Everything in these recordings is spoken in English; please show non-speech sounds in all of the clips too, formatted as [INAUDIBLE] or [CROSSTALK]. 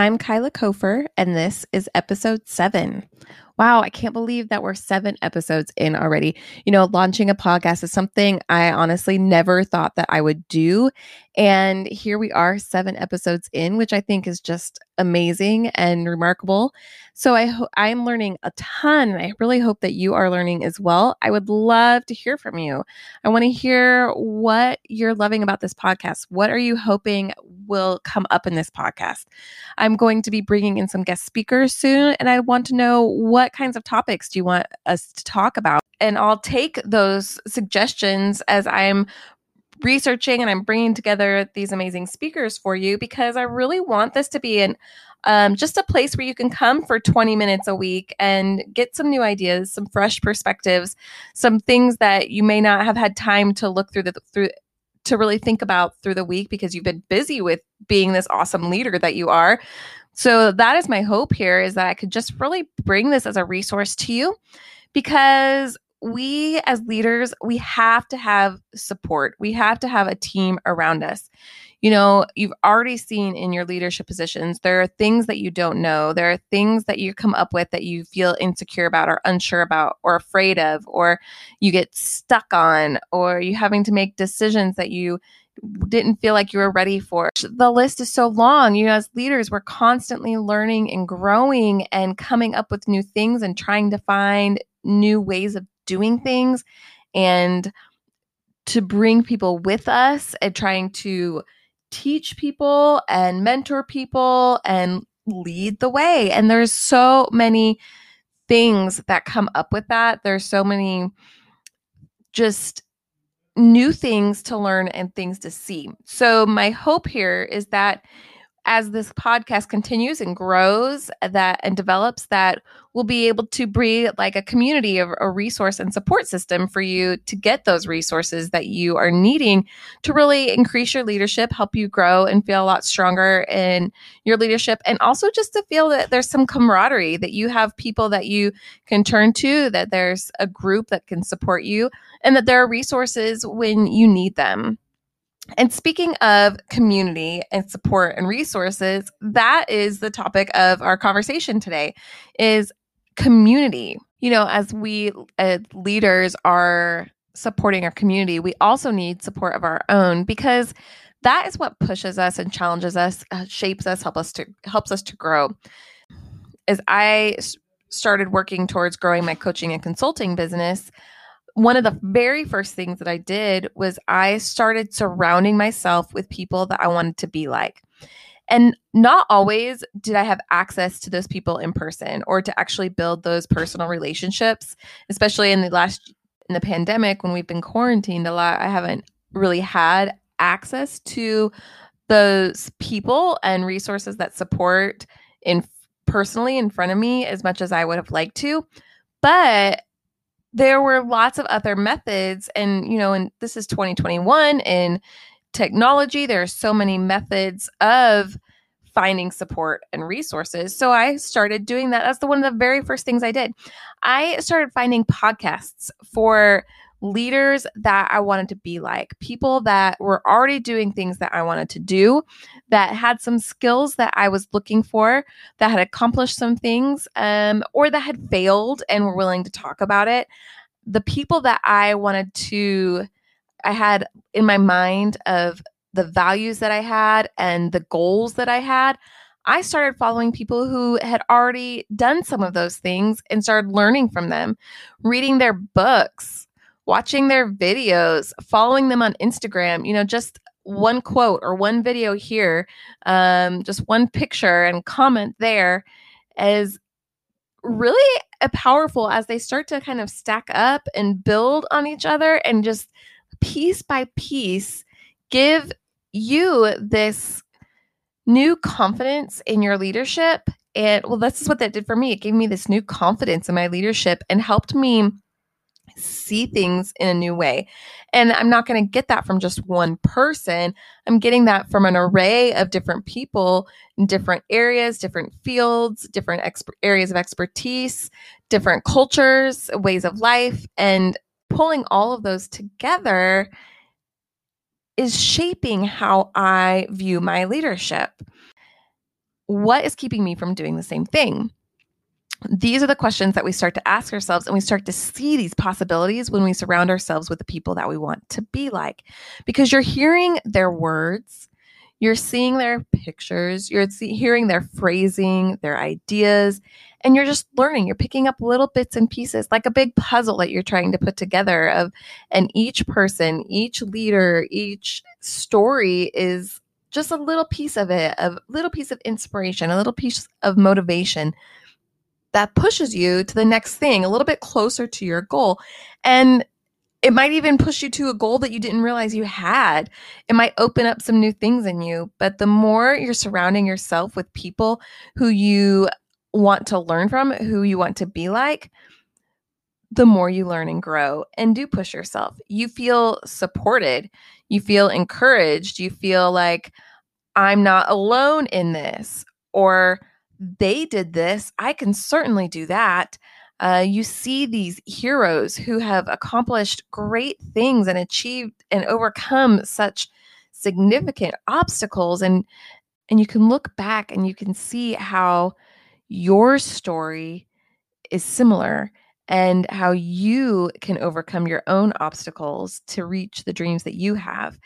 I'm Kyla Kofer, and this is episode seven. Wow, I can't believe that we're seven episodes in already. You know, launching a podcast is something I honestly never thought that I would do. And here we are, seven episodes in, which I think is just amazing and remarkable. So I ho- I'm learning a ton. I really hope that you are learning as well. I would love to hear from you. I want to hear what you're loving about this podcast. What are you hoping will come up in this podcast? I'm going to be bringing in some guest speakers soon, and I want to know what kinds of topics do you want us to talk about? And I'll take those suggestions as I'm researching and I'm bringing together these amazing speakers for you because I really want this to be an um, just a place where you can come for 20 minutes a week and get some new ideas, some fresh perspectives, some things that you may not have had time to look through the through to really think about through the week because you've been busy with being this awesome leader that you are. So that is my hope here is that I could just really bring this as a resource to you because we as leaders, we have to have support. We have to have a team around us. You know, you've already seen in your leadership positions, there are things that you don't know. There are things that you come up with that you feel insecure about or unsure about or afraid of, or you get stuck on, or you having to make decisions that you didn't feel like you were ready for. The list is so long. You know, as leaders, we're constantly learning and growing and coming up with new things and trying to find new ways of doing things and to bring people with us and trying to teach people and mentor people and lead the way. And there's so many things that come up with that. There's so many just new things to learn and things to see. So, my hope here is that as this podcast continues and grows uh, that and develops that we'll be able to breed like a community of a resource and support system for you to get those resources that you are needing to really increase your leadership help you grow and feel a lot stronger in your leadership and also just to feel that there's some camaraderie that you have people that you can turn to that there's a group that can support you and that there are resources when you need them and speaking of community and support and resources, that is the topic of our conversation today is community. You know, as we as leaders are supporting our community, we also need support of our own because that is what pushes us and challenges us, uh, shapes us, help us to helps us to grow. As I started working towards growing my coaching and consulting business, one of the very first things that I did was I started surrounding myself with people that I wanted to be like. And not always did I have access to those people in person or to actually build those personal relationships, especially in the last in the pandemic when we've been quarantined a lot. I haven't really had access to those people and resources that support in personally in front of me as much as I would have liked to. But there were lots of other methods and you know and this is 2021 in technology there are so many methods of finding support and resources. So i started doing that. That's the one of the very first things i did. I started finding podcasts for leaders that I wanted to be like, people that were already doing things that I wanted to do, that had some skills that I was looking for, that had accomplished some things, um, or that had failed and were willing to talk about it. The people that I wanted to, I had in my mind of the values that I had and the goals that I had. I started following people who had already done some of those things and started learning from them, reading their books, watching their videos, following them on Instagram, you know, just one quote or one video here, um, just one picture and comment there is really powerful as they start to kind of stack up and build on each other and just piece by piece give you this new confidence in your leadership. And well, this is what that did for me. It gave me this new confidence in my leadership and helped me see things in a new way. And I'm not going to get that from just one person. I'm getting that from an array of different people in different areas, different fields, different exp- areas of expertise, different cultures, ways of life. And pulling all of those together is shaping how I view my leadership. what is keeping me from doing the same thing? These are the questions that we start to ask ourselves, and we start to see these possibilities when we surround ourselves with the people that we want to be like. Because you're hearing their words, you're seeing their pictures, you're see- hearing their phrasing, their ideas, and you're just learning. You're picking up little bits and pieces, like a big puzzle that you're trying to put together of and each person, each leader, each story is just a little piece of it, a little piece of inspiration, a little piece of motivation that pushes you to the next thing, a little bit closer to your goal. And it might even push you to a goal that you didn't realize you had. It might open up some new things in you. But the more you're surrounding yourself with people who you want to learn from, who you want to be like, the more you learn and grow and do push yourself. You feel supported, you feel encouraged, you feel like I'm not alone in this, or they did this. I can certainly do that. Uh, you see these heroes who have accomplished great things and achieved and overcome such significant obstacles and and you can look back and you can see how your story is similar and how you can overcome your own obstacles to reach the dreams that you have.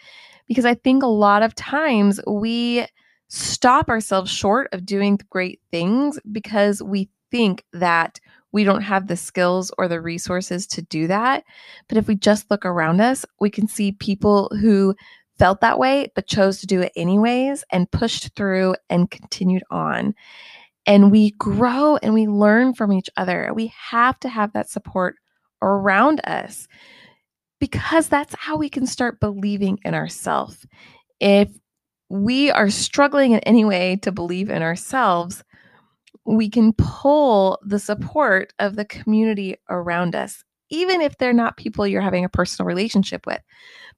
Because I think a lot of times we stop ourselves short of doing great things because we think that we don't have the skills or the resources to do that. But if we just look around us, we can see people who felt that way but chose to do it anyways and pushed through and continued on and we grow and we learn from each other. We have to have that support around us because that's how we can start believing in ourselves. If we are struggling in any way to believe in ourselves, we can pull the support of the community around us, even if they're not people you're having a personal relationship with.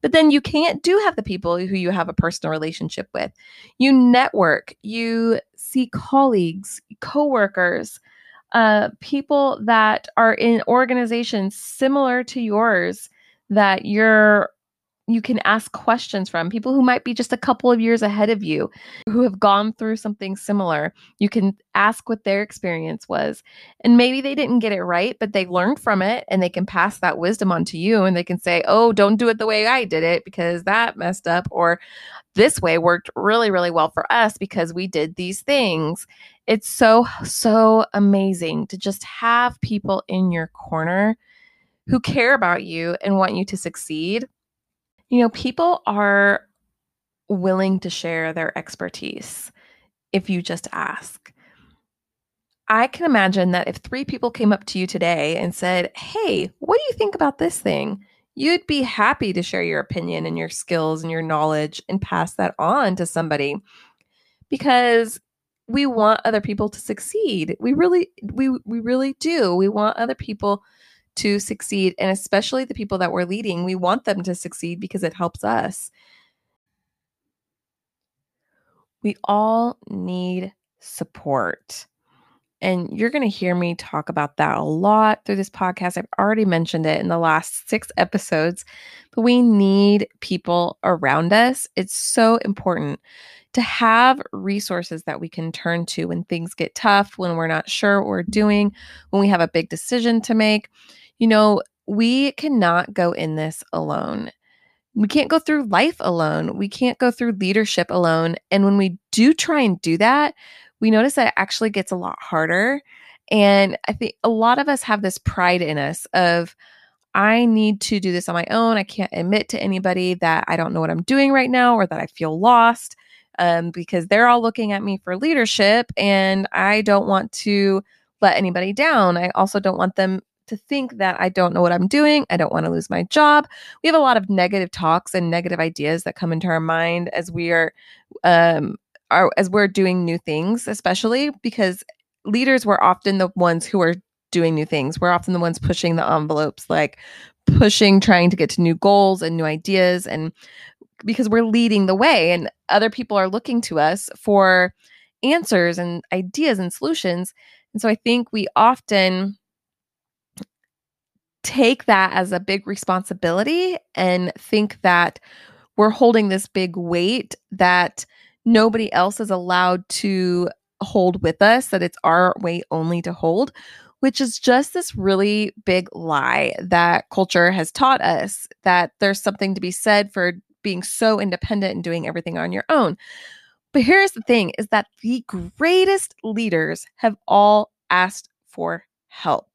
But then you can't do have the people who you have a personal relationship with. You network, you see colleagues, coworkers, uh, people that are in organizations similar to yours that you're you can ask questions from people who might be just a couple of years ahead of you who have gone through something similar. You can ask what their experience was. And maybe they didn't get it right but they learned from it and they can pass that wisdom on to you and they can say oh don't do it the way i did it because that messed up or this way worked really really well for us because we did these things. It's so so amazing to just have people in your corner who care about you and want you to succeed you know, people are willing to share their expertise if you just ask. I can imagine that if three people came up to you today and said, Hey, what do you think about this thing? You'd be happy to share your opinion and your skills and your knowledge and pass that on to somebody because we want other people to succeed. We really we we really do. We want other people to succeed. And especially the people that we're leading, we want them to succeed because it helps us. We all need support. And you're going to hear me talk about that a lot through this podcast. I've already mentioned it in the last six episodes, but we need people around us. It's so important to have resources that we can turn to when things get tough, when we're not sure what we're doing, when we have a big decision to make you know, we cannot go in this alone. We can't go through life alone. We can't go through leadership alone. And when we do try and do that, we notice that it actually gets a lot harder. And I think a lot of us have this pride in us of, I need to do this on my own. I can't admit to anybody that I don't know what I'm doing right now or that I feel lost um, because they're all looking at me for leadership and I don't want to let anybody down. I also don't want them to think that I don't know what I'm doing. I don't want to lose my job. We have a lot of negative talks and negative ideas that come into our mind as we are, um, are as we're doing new things, especially because leaders were often the ones who are doing new things. We're often the ones pushing the envelopes, like pushing, trying to get to new goals and new ideas, and because we're leading the way, and other people are looking to us for answers and ideas and solutions. And so I think we often take that as a big responsibility and think that we're holding this big weight that nobody else is allowed to hold with us, that it's our way only to hold, which is just this really big lie that culture has taught us that there's something to be said for being so independent and doing everything on your own. But here's the thing is that the greatest leaders have all asked for help.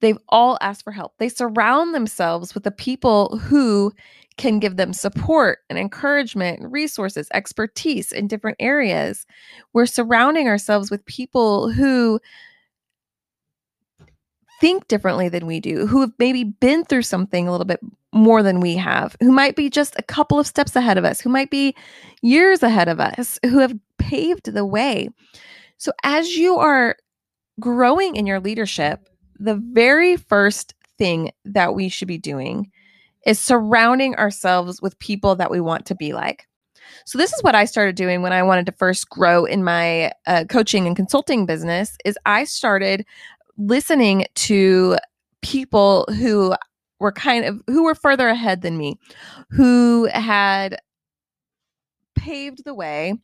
They've all asked for help. They surround themselves with the people who can give them support and encouragement, and resources, expertise in different areas. We're surrounding ourselves with people who think differently than we do, who have maybe been through something a little bit more than we have, who might be just a couple of steps ahead of us, who might be years ahead of us, who have paved the way. So, as you are growing in your leadership, the very first thing that we should be doing is surrounding ourselves with people that we want to be like. So this is what I started doing when I wanted to first grow in my uh, coaching and consulting business is I started listening to people who were kind of who were further ahead than me, who had paved the way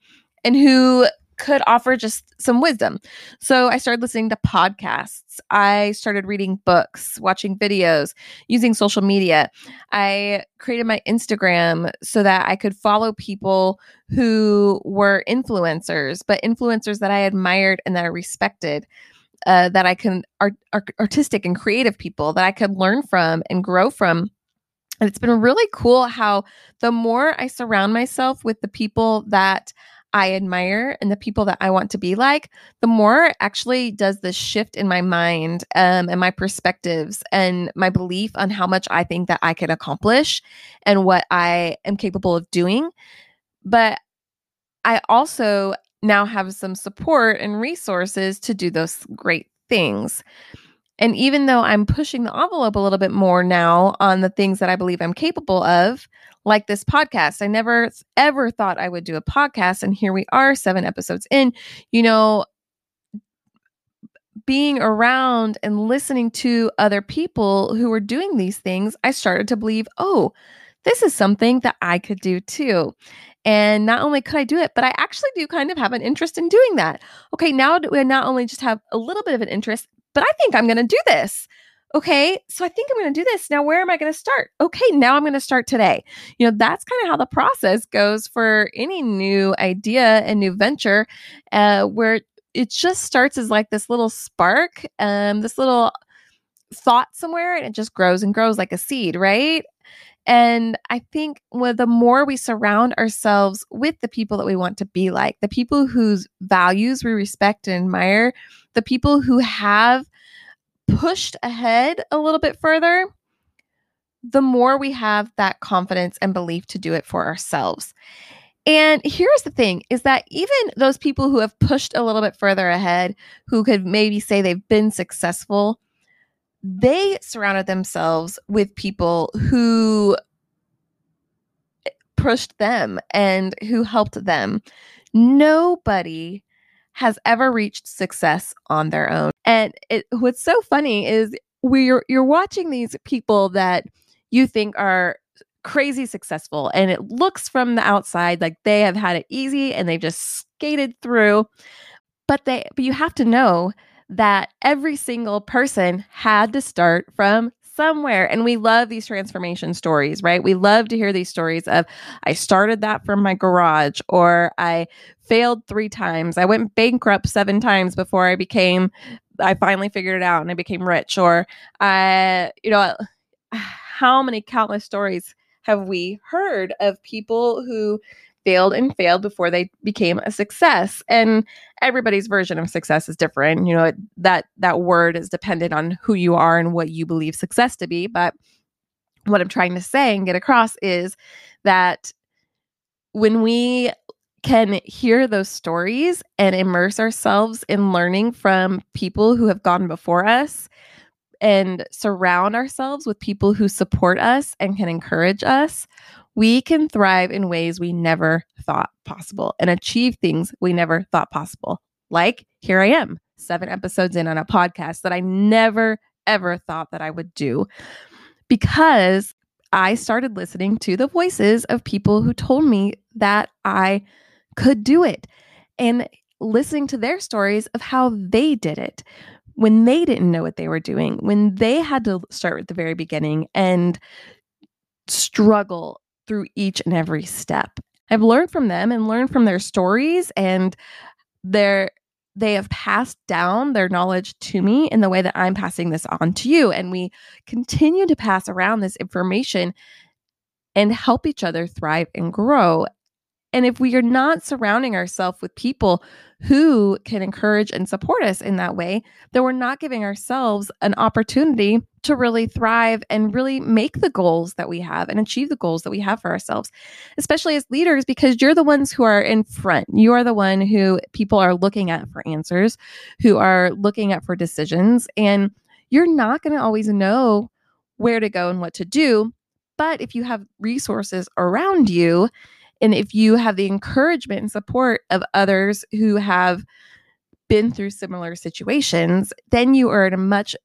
and who could offer just some wisdom. So I started listening to podcasts. I started reading books, watching videos, using social media. I created my Instagram so that I could follow people who were influencers, but influencers that I admired and that I respected uh, that I can art, art, artistic and creative people that I could learn from and grow from. And it's been really cool how the more I surround myself with the people that I admire and the people that I want to be like, the more actually does this shift in my mind um, and my perspectives and my belief on how much I think that I can accomplish and what I am capable of doing. But I also now have some support and resources to do those great things. And even though I'm pushing the envelope a little bit more now on the things that I believe I'm capable of, like this podcast, I never ever thought I would do a podcast. And here we are, seven episodes in. You know, being around and listening to other people who were doing these things, I started to believe, oh, this is something that I could do too. And not only could I do it, but I actually do kind of have an interest in doing that. Okay, now we not only just have a little bit of an interest, but I think I'm going to do this. Okay, so I think I'm going to do this. Now, where am I going to start? Okay, now I'm going to start today. You know, that's kind of how the process goes for any new idea and new venture, uh, where it just starts as like this little spark, um, this little thought somewhere, and it just grows and grows like a seed, right? And I think well, the more we surround ourselves with the people that we want to be like, the people whose values we respect and admire, the people who have pushed ahead a little bit further, the more we have that confidence and belief to do it for ourselves. And here's the thing is that even those people who have pushed a little bit further ahead, who could maybe say they've been successful, they surrounded themselves with people who pushed them and who helped them. Nobody has ever reached success on their own. And it, what's so funny is we're you're watching these people that you think are crazy successful and it looks from the outside like they have had it easy and they've just skated through but they but you have to know that every single person had to start from somewhere. And we love these transformation stories, right? We love to hear these stories of I started that from my garage or I failed three times. I went bankrupt seven times before I became I finally figured it out and I became rich or I you know [SIGHS] how many countless stories have we heard of people who failed and failed before they became a success. And everybody's version of success is different. You know it, that that word is dependent on who you are and what you believe success to be. But what i'm trying to say and get across is that when we can hear those stories and immerse ourselves in learning from people who have gone before us and surround ourselves with people who support us and can encourage us, we can thrive in ways we never thought possible and achieve things we never thought possible. Like here I am, seven episodes in on a podcast that I never, ever thought that I would do because I started listening to the voices of people who told me that I could do it. And listening to their stories of how they did it when they didn't know what they were doing, when they had to start at the very beginning and struggle through each and every step. I've learned from them and learned from their stories and their they have passed down their knowledge to me in the way that I'm passing this on to you and we continue to pass around this information and help each other thrive and grow and if we are not surrounding ourselves with people who can encourage and support us in that way, then we're not giving ourselves an opportunity to really thrive and really make the goals that we have and achieve the goals that we have for ourselves, especially as leaders, because you're the ones who are in front. You are the one who people are looking at for answers, who are looking at for decisions. And you're not going to always know where to go and what to do. But if you have resources around you, and if you have the encouragement and support of others who have been through similar situations, then you are in a much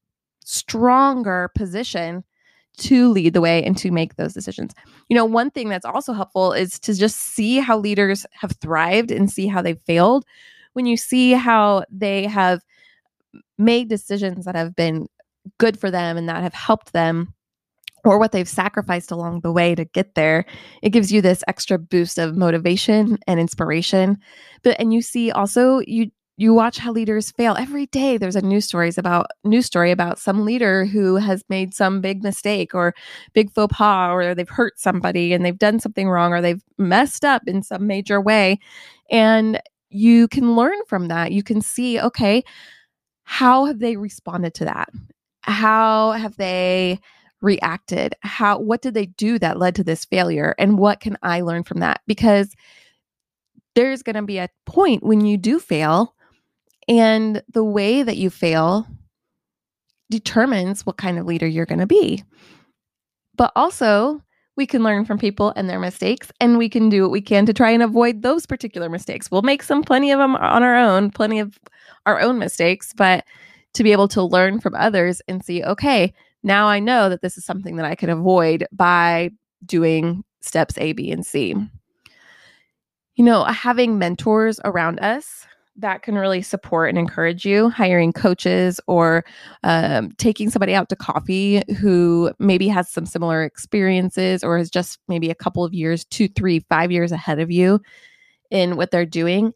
stronger position to lead the way and to make those decisions. You know, one thing that's also helpful is to just see how leaders have thrived and see how they've failed. When you see how they have made decisions that have been good for them and that have helped them or what they've sacrificed along the way to get there it gives you this extra boost of motivation and inspiration. But and you see also you you watch how leaders fail. Every day there's a news stories about news story about some leader who has made some big mistake or big faux pas or they've hurt somebody and they've done something wrong or they've messed up in some major way. And you can learn from that. You can see okay how have they responded to that? How have they reacted how what did they do that led to this failure and what can i learn from that? Because there's going to be a point when you do fail and the way that you fail determines what kind of leader you're going to be. But also we can learn from people and their mistakes and we can do what we can to try and avoid those particular mistakes. We'll make some plenty of them on our own plenty of our own mistakes but to be able to learn from others and see okay now I know that this is something that I can avoid by doing steps A, B, and C. You know, having mentors around us that can really support and encourage you, hiring coaches or um, taking somebody out to coffee who maybe has some similar experiences or is just maybe a couple of years, two, three, five years ahead of you in what they're doing.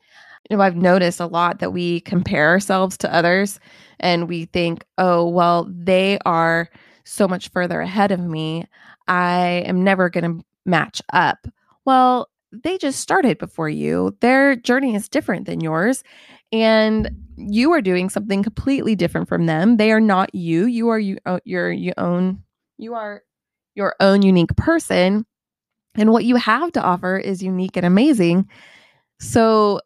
You know, I've noticed a lot that we compare ourselves to others and we think, oh, well, they are so much further ahead of me. I am never going to match up. Well, they just started before you. Their journey is different than yours. And you are doing something completely different from them. They are not you. You are you uh, your your own you are your own unique person. And what you have to offer is unique and amazing. So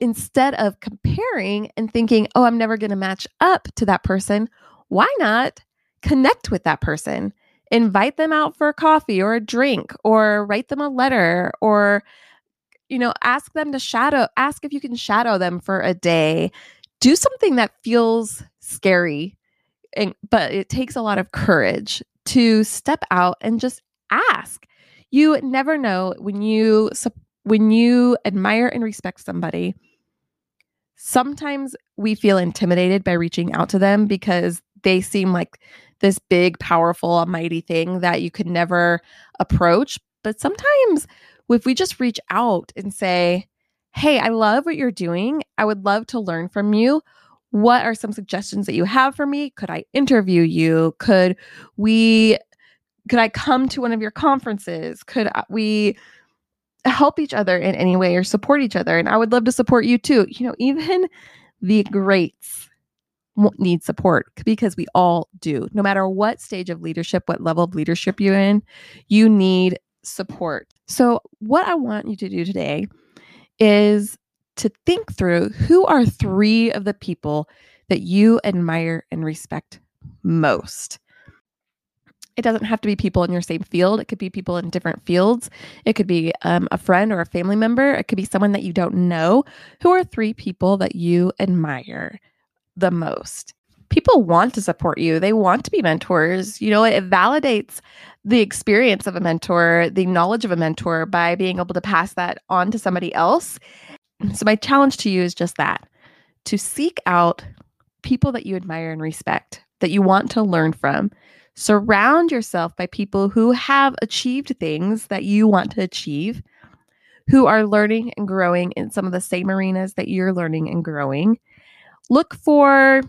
instead of comparing and thinking, oh, I'm never going to match up to that person, why not connect with that person? Invite them out for a coffee or a drink or write them a letter or you know, ask them to shadow, ask if you can shadow them for a day. Do something that feels scary, and, but it takes a lot of courage to step out and just ask. You never know when you when you admire and respect somebody sometimes we feel intimidated by reaching out to them because they seem like this big, powerful, almighty thing that you could never approach. But sometimes if we just reach out and say, Hey, I love what you're doing. I would love to learn from you. What are some suggestions that you have for me? Could I interview you? Could we, could I come to one of your conferences? Could we help each other in any way or support each other. And I would love to support you too. You know, even the greats need support because we all do. No matter what stage of leadership, what level of leadership you're in, you need support. So, what I want you to do today is to think through who are three of the people that you admire and respect most. It doesn't have to be people in your same field. It could be people in different fields. It could be um, a friend or a family member. It could be someone that you don't know. Who are three people that you admire the most? People want to support you. They want to be mentors. You know, it validates the experience of a mentor, the knowledge of a mentor by being able to pass that on to somebody else. So, my challenge to you is just that to seek out people that you admire and respect, that you want to learn from. Surround yourself by people who have achieved things that you want to achieve, who are learning and growing in some of the same arenas that you're learning and growing. Look for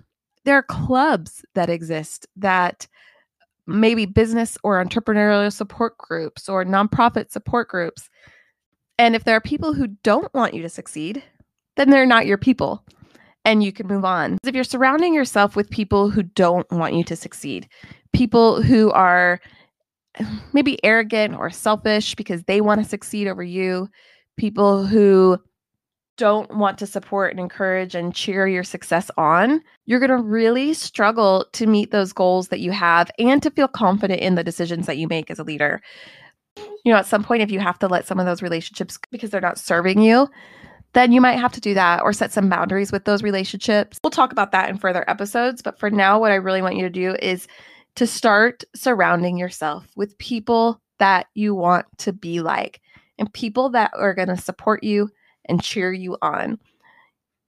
there are clubs that exist that maybe business or entrepreneurial support groups or nonprofit support groups. And if there are people who don't want you to succeed, then they're not your people and you can move on. If you're surrounding yourself with people who don't want you to succeed, people who are maybe arrogant or selfish because they want to succeed over you, people who don't want to support and encourage and cheer your success on, you're going to really struggle to meet those goals that you have and to feel confident in the decisions that you make as a leader. You know, at some point, if you have to let some of those relationships because they're not serving you, then you might have to do that or set some boundaries with those relationships. We'll talk about that in further episodes. But for now, what I really want you to do is to start surrounding yourself with people that you want to be like and people that are going to support you and cheer you on.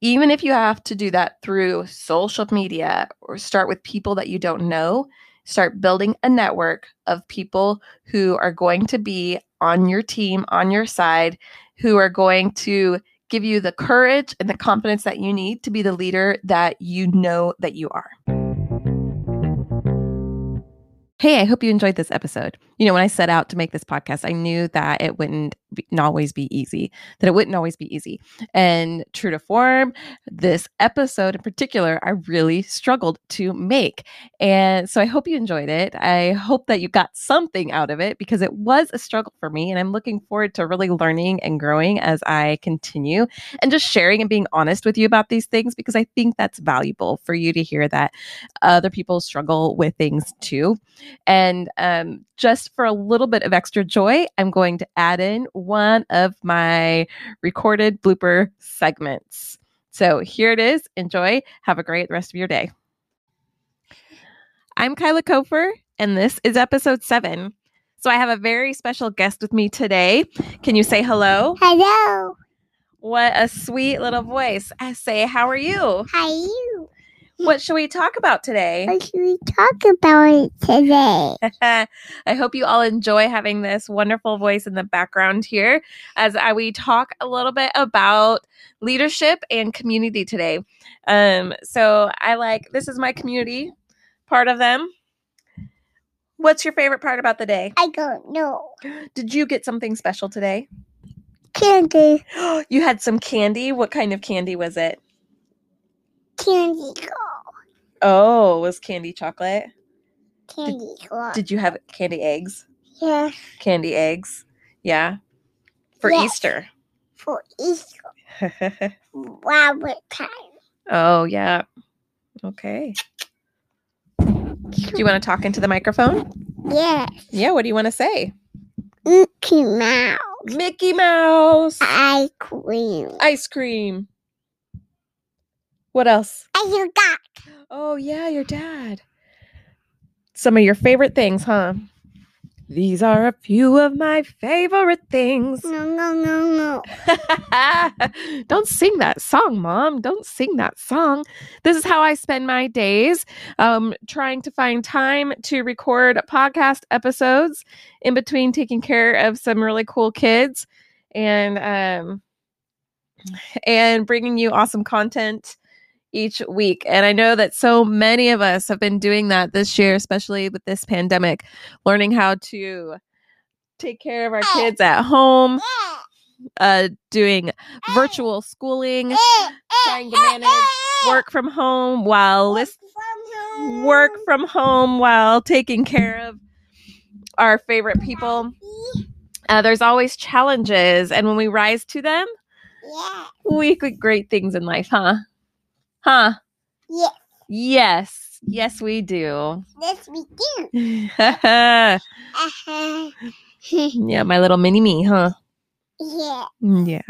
Even if you have to do that through social media or start with people that you don't know, start building a network of people who are going to be on your team, on your side, who are going to give you the courage and the confidence that you need to be the leader that you know that you are. Hey, I hope you enjoyed this episode. You know, when I set out to make this podcast, I knew that it wouldn't be, always be easy, that it wouldn't always be easy. And true to form, this episode in particular, I really struggled to make. And so I hope you enjoyed it. I hope that you got something out of it because it was a struggle for me. And I'm looking forward to really learning and growing as I continue and just sharing and being honest with you about these things because I think that's valuable for you to hear that other people struggle with things too. And um, just for a little bit of extra joy, I'm going to add in one of my recorded blooper segments. So here it is. Enjoy. Have a great rest of your day. I'm Kyla Kofer, and this is episode seven. So I have a very special guest with me today. Can you say hello? Hello. What a sweet little voice. I say, How are you? How are you? What should we talk about today? What should we talk about today? [LAUGHS] I hope you all enjoy having this wonderful voice in the background here as I, we talk a little bit about leadership and community today. Um, so I like this is my community part of them. What's your favorite part about the day? I don't know. Did you get something special today? Candy. [GASPS] you had some candy. What kind of candy was it? Candy girl. Oh, was candy chocolate? Candy girl. Did you have candy eggs? yes. Candy eggs? Yeah. For Yes. Easter. For Easter. Rabbit time. oh, yeah. Okay. Do you want to talk into the microphone? Yes. Yeah, what do you want to say? Mickey Mouse. Mickey Mouse. Ice cream. Ice cream. What else? I forgot. Oh, yeah, your dad. Some of your favorite things, huh? These are a few of my favorite things. No, no, no, no. [LAUGHS] Don't sing that song, Mom. Don't sing that song. This is how I spend my days um, trying to find time to record podcast episodes in between taking care of some really cool kids and um, and bringing you awesome content each week. And I know that so many of us have been doing that this year, especially with this pandemic, learning how to take care of our kids at home, uh, doing virtual schooling, trying to manage work from home while lis- work from home while taking care of our favorite people. Uh, there's always challenges, and when we rise to them, we get great things in life, huh? Huh? Yes. Yes. Yes, we do. Let's begin. [LAUGHS] [LAUGHS] yeah, Uh-huh. my little mini me, huh? yeah. Yeah.